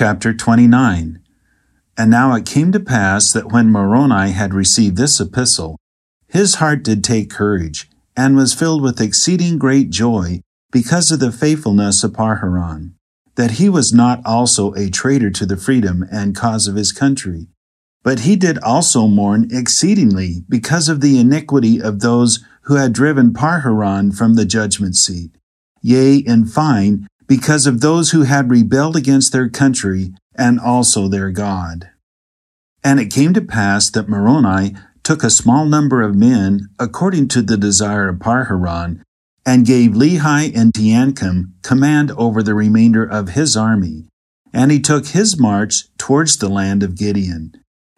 Chapter 29 And now it came to pass that when Moroni had received this epistle, his heart did take courage, and was filled with exceeding great joy because of the faithfulness of Pahoran, that he was not also a traitor to the freedom and cause of his country. But he did also mourn exceedingly because of the iniquity of those who had driven Pahoran from the judgment seat. Yea, in fine, because of those who had rebelled against their country and also their God. And it came to pass that Moroni took a small number of men according to the desire of Pahoran, and gave Lehi and Teancum command over the remainder of his army. And he took his march towards the land of Gideon.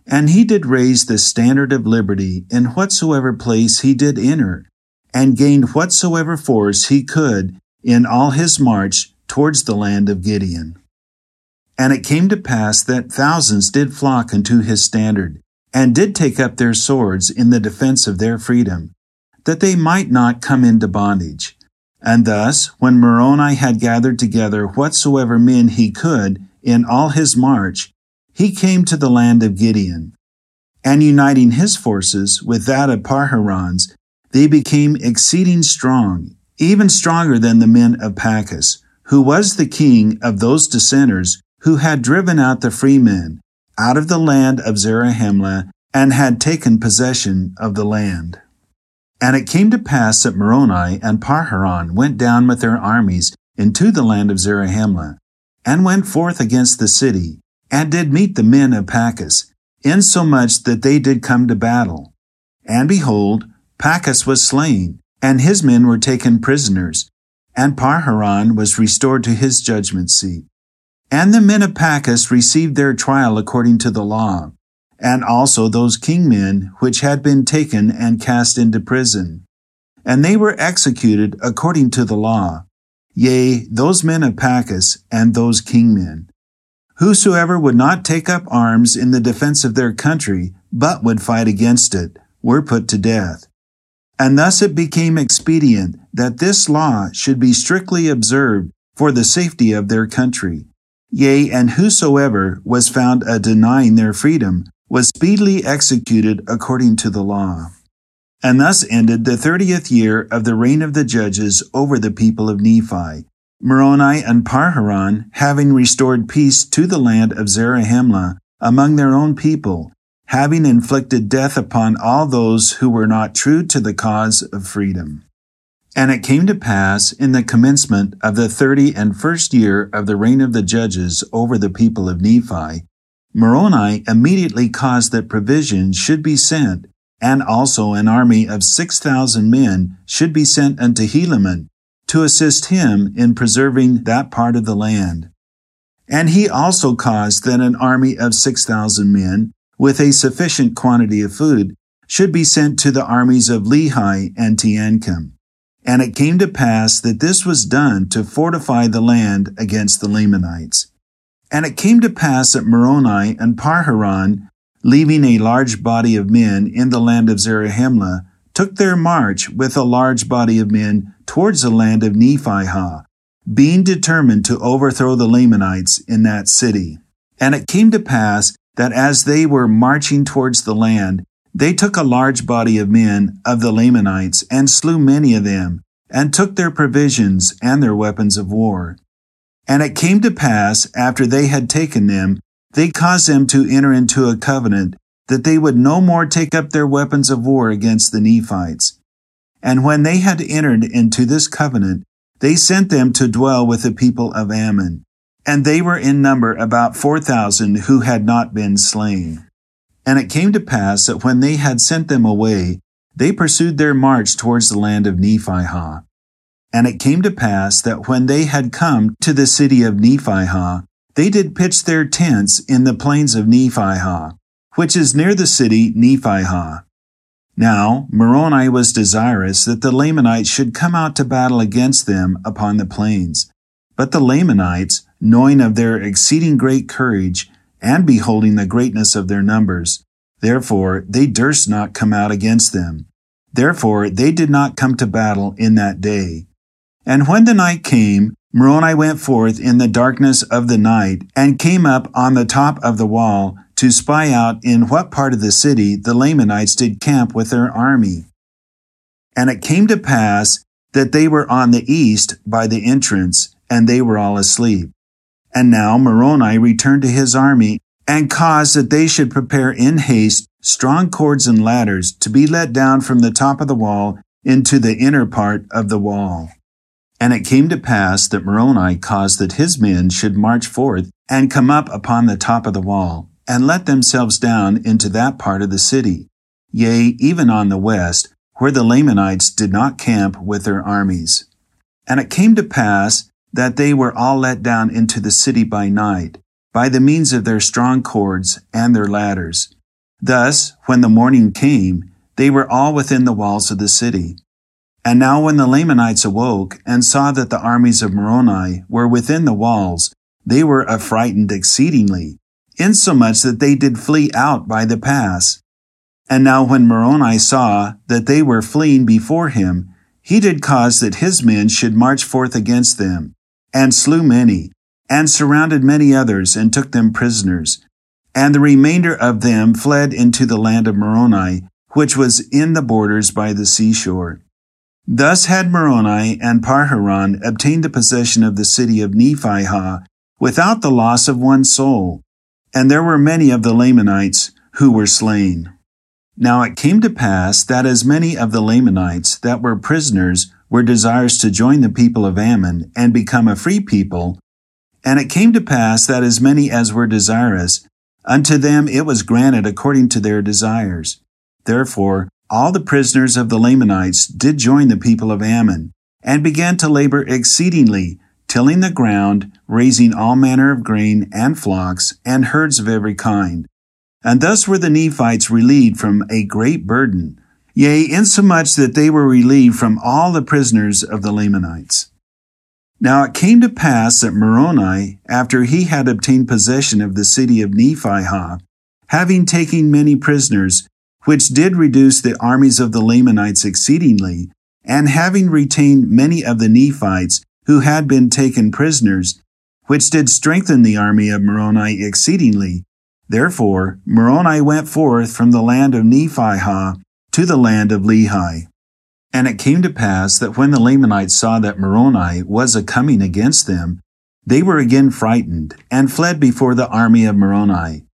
And he did raise the standard of liberty in whatsoever place he did enter, and gained whatsoever force he could in all his march towards the land of Gideon. And it came to pass that thousands did flock unto his standard, and did take up their swords in the defense of their freedom, that they might not come into bondage. And thus, when Moroni had gathered together whatsoever men he could in all his march, he came to the land of Gideon. And uniting his forces with that of Pahoran's, they became exceeding strong, even stronger than the men of Pachus, who was the king of those dissenters who had driven out the freemen out of the land of Zarahemla and had taken possession of the land. And it came to pass that Moroni and Pahoran went down with their armies into the land of Zarahemla, and went forth against the city, and did meet the men of Pachus, insomuch that they did come to battle. And behold, Pachus was slain, and his men were taken prisoners, and Pahoran was restored to his judgment seat. And the men of received their trial according to the law, and also those kingmen which had been taken and cast into prison. And they were executed according to the law, yea, those men of Pachus and those kingmen. Whosoever would not take up arms in the defense of their country, but would fight against it, were put to death. And thus it became expedient that this law should be strictly observed for the safety of their country. Yea, and whosoever was found a denying their freedom was speedily executed according to the law. And thus ended the thirtieth year of the reign of the judges over the people of Nephi. Moroni and Pahoran, having restored peace to the land of Zarahemla among their own people, having inflicted death upon all those who were not true to the cause of freedom. And it came to pass in the commencement of the thirty and first year of the reign of the judges over the people of Nephi, Moroni immediately caused that provisions should be sent, and also an army of six thousand men should be sent unto Helaman to assist him in preserving that part of the land. And he also caused that an army of six thousand men with a sufficient quantity of food, should be sent to the armies of Lehi and Teancum. And it came to pass that this was done to fortify the land against the Lamanites. And it came to pass that Moroni and Pahoran, leaving a large body of men in the land of Zarahemla, took their march with a large body of men towards the land of Nephihah, being determined to overthrow the Lamanites in that city. And it came to pass that as they were marching towards the land, they took a large body of men of the Lamanites and slew many of them, and took their provisions and their weapons of war. And it came to pass, after they had taken them, they caused them to enter into a covenant that they would no more take up their weapons of war against the Nephites. And when they had entered into this covenant, they sent them to dwell with the people of Ammon, and they were in number about four thousand who had not been slain. And it came to pass that when they had sent them away, they pursued their march towards the land of Nephihah. And it came to pass that when they had come to the city of Nephihah, they did pitch their tents in the plains of Nephihah, which is near the city Nephihah. Now Moroni was desirous that the Lamanites should come out to battle against them upon the plains. But the Lamanites, knowing of their exceeding great courage, and beholding the greatness of their numbers, therefore they durst not come out against them. Therefore they did not come to battle in that day. And when the night came, Moroni went forth in the darkness of the night and came up on the top of the wall to spy out in what part of the city the Lamanites did camp with their army. And it came to pass that they were on the east by the entrance, and they were all asleep. And now Moroni returned to his army and caused that they should prepare in haste strong cords and ladders to be let down from the top of the wall into the inner part of the wall. And it came to pass that Moroni caused that his men should march forth and come up upon the top of the wall, and let themselves down into that part of the city, yea, even on the west, where the Lamanites did not camp with their armies. And it came to pass that they were all let down into the city by night, by the means of their strong cords and their ladders. Thus, when the morning came, they were all within the walls of the city. And now when the Lamanites awoke and saw that the armies of Moroni were within the walls, they were affrighted exceedingly, insomuch that they did flee out by the pass. And now when Moroni saw that they were fleeing before him, he did cause that his men should march forth against them, and slew many, and surrounded many others, and took them prisoners. And the remainder of them fled into the land of Moroni, which was in the borders by the seashore. Thus had Moroni and Pahoran obtained the possession of the city of Nephihah without the loss of one soul, and there were many of the Lamanites who were slain. Now it came to pass that as many of the Lamanites that were prisoners were desirous to join the people of Ammon and become a free people, and it came to pass that as many as were desirous, unto them it was granted according to their desires. Therefore all the prisoners of the Lamanites did join the people of Ammon, and began to labor exceedingly, tilling the ground, raising all manner of grain and flocks and herds of every kind. And thus were the Nephites relieved from a great burden, yea, insomuch that they were relieved from all the prisoners of the Lamanites. Now it came to pass that Moroni, after he had obtained possession of the city of Nephihah, having taken many prisoners, which did reduce the armies of the Lamanites exceedingly, and having retained many of the Nephites who had been taken prisoners, which did strengthen the army of Moroni exceedingly. Therefore, Moroni went forth from the land of Nephihah to the land of Lehi. And it came to pass that when the Lamanites saw that Moroni was a coming against them, they were again frightened, and fled before the army of Moroni.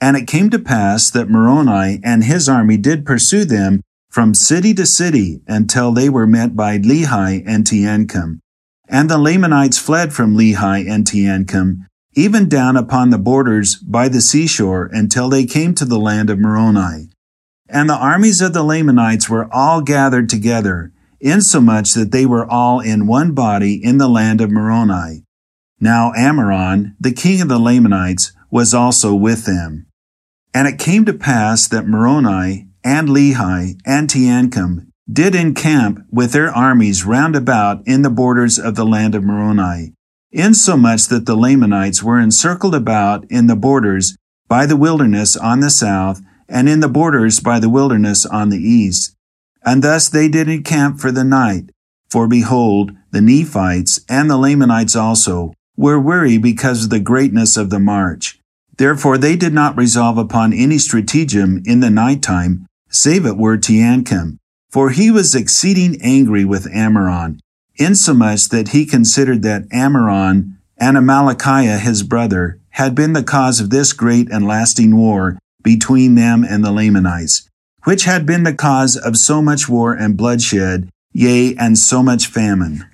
And it came to pass that Moroni and his army did pursue them from city to city until they were met by Lehi and Teancum. And the Lamanites fled from Lehi and Teancum, even down upon the borders by the seashore until they came to the land of Moroni. And the armies of the Lamanites were all gathered together, insomuch that they were all in one body in the land of Moroni. Now Ammoron, the king of the Lamanites, was also with them. And it came to pass that Moroni and Lehi and Teancum did encamp with their armies round about in the borders of the land of Moroni, insomuch that the Lamanites were encircled about in the borders by the wilderness on the south, and in the borders by the wilderness on the east. And thus they did encamp for the night. For behold, the Nephites and the Lamanites also were weary because of the greatness of the march. Therefore they did not resolve upon any stratagem in the night time, save it were Teancum. For he was exceeding angry with Ammoron, insomuch that he considered that Ammoron and Amalickiah his brother had been the cause of this great and lasting war between them and the Lamanites, which had been the cause of so much war and bloodshed, yea, and so much famine.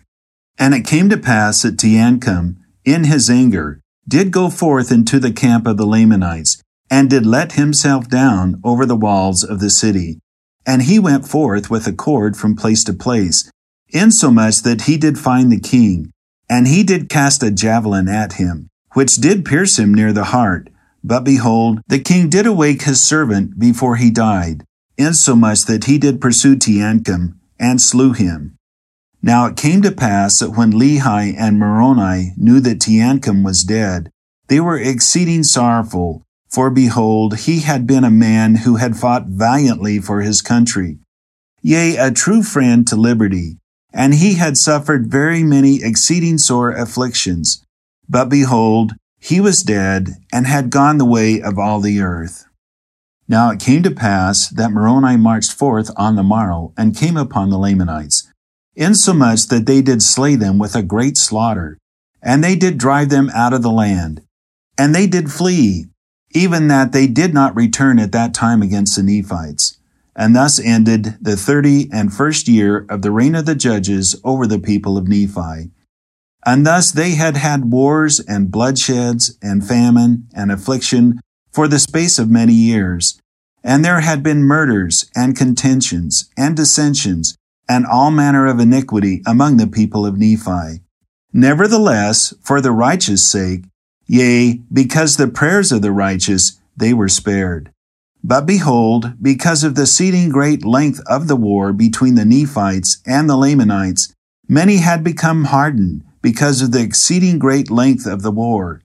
And it came to pass that Teancum, in his anger, did go forth into the camp of the Lamanites, and did let himself down over the walls of the city. And he went forth with a cord from place to place, insomuch that he did find the king, and he did cast a javelin at him, which did pierce him near the heart. But behold, the king did awake his servant before he died, insomuch that he did pursue Teancum, and slew him. Now it came to pass that when Lehi and Moroni knew that Teancum was dead, they were exceeding sorrowful, for behold, he had been a man who had fought valiantly for his country, yea, a true friend to liberty, and he had suffered very many exceeding sore afflictions. But behold, he was dead, and had gone the way of all the earth. Now it came to pass that Moroni marched forth on the morrow, and came upon the Lamanites, insomuch that they did slay them with a great slaughter, and they did drive them out of the land. And they did flee, even that they did not return at that time against the Nephites. And thus ended the thirty and first year of the reign of the judges over the people of Nephi. And thus they had had wars and bloodsheds and famine and affliction for the space of many years. And there had been murders and contentions and dissensions and all manner of iniquity among the people of Nephi. Nevertheless, for the righteous sake, yea, because the prayers of the righteous, they were spared. But behold, because of the exceeding great length of the war between the Nephites and the Lamanites, many had become hardened because of the exceeding great length of the war.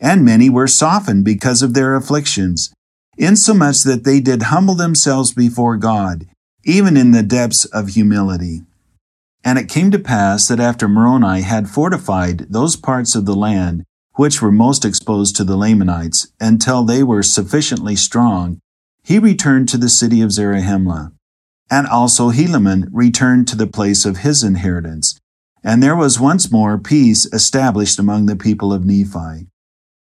And many were softened because of their afflictions, insomuch that they did humble themselves before God, even in the depths of humility. And it came to pass that after Moroni had fortified those parts of the land which were most exposed to the Lamanites until they were sufficiently strong, he returned to the city of Zarahemla. And also Helaman returned to the place of his inheritance, and there was once more peace established among the people of Nephi.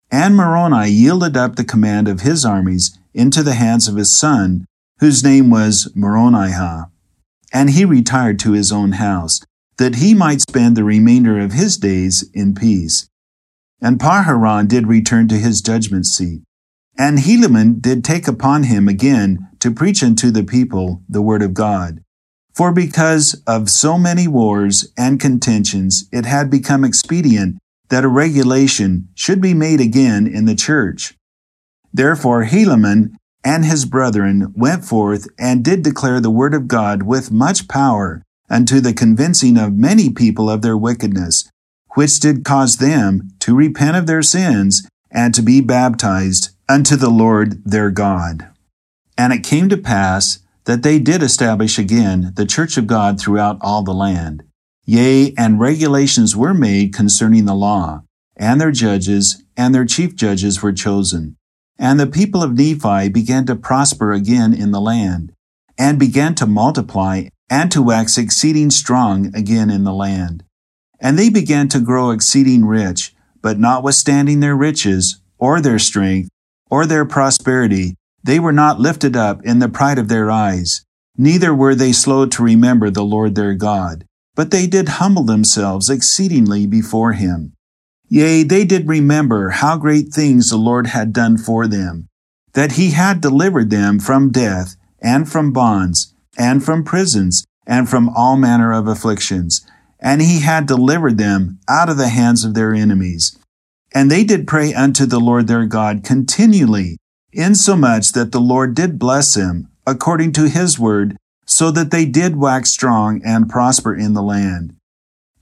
And Moroni yielded up the command of his armies into the hands of his son, whose name was Moronihah. And he retired to his own house, that he might spend the remainder of his days in peace. And Pahoran did return to his judgment seat. And Helaman did take upon him again to preach unto the people the word of God. For because of so many wars and contentions, it had become expedient that a regulation should be made again in the church. Therefore Helaman and his brethren went forth and did declare the word of God with much power unto the convincing of many people of their wickedness, which did cause them to repent of their sins and to be baptized unto the Lord their God. And it came to pass that they did establish again the church of God throughout all the land. Yea, and regulations were made concerning the law, and their judges and their chief judges were chosen. And the people of Nephi began to prosper again in the land, and began to multiply and to wax exceeding strong again in the land. And they began to grow exceeding rich, but notwithstanding their riches, or their strength, or their prosperity, they were not lifted up in the pride of their eyes, neither were they slow to remember the Lord their God, but they did humble themselves exceedingly before him. Yea, they did remember how great things the Lord had done for them, that he had delivered them from death, and from bonds, and from prisons, and from all manner of afflictions, and he had delivered them out of the hands of their enemies. And they did pray unto the Lord their God continually, insomuch that the Lord did bless them according to his word, so that they did wax strong and prosper in the land.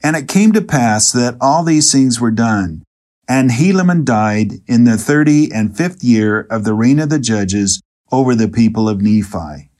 And it came to pass that all these things were done. And Helaman died in the thirty and fifth year of the reign of the judges over the people of Nephi.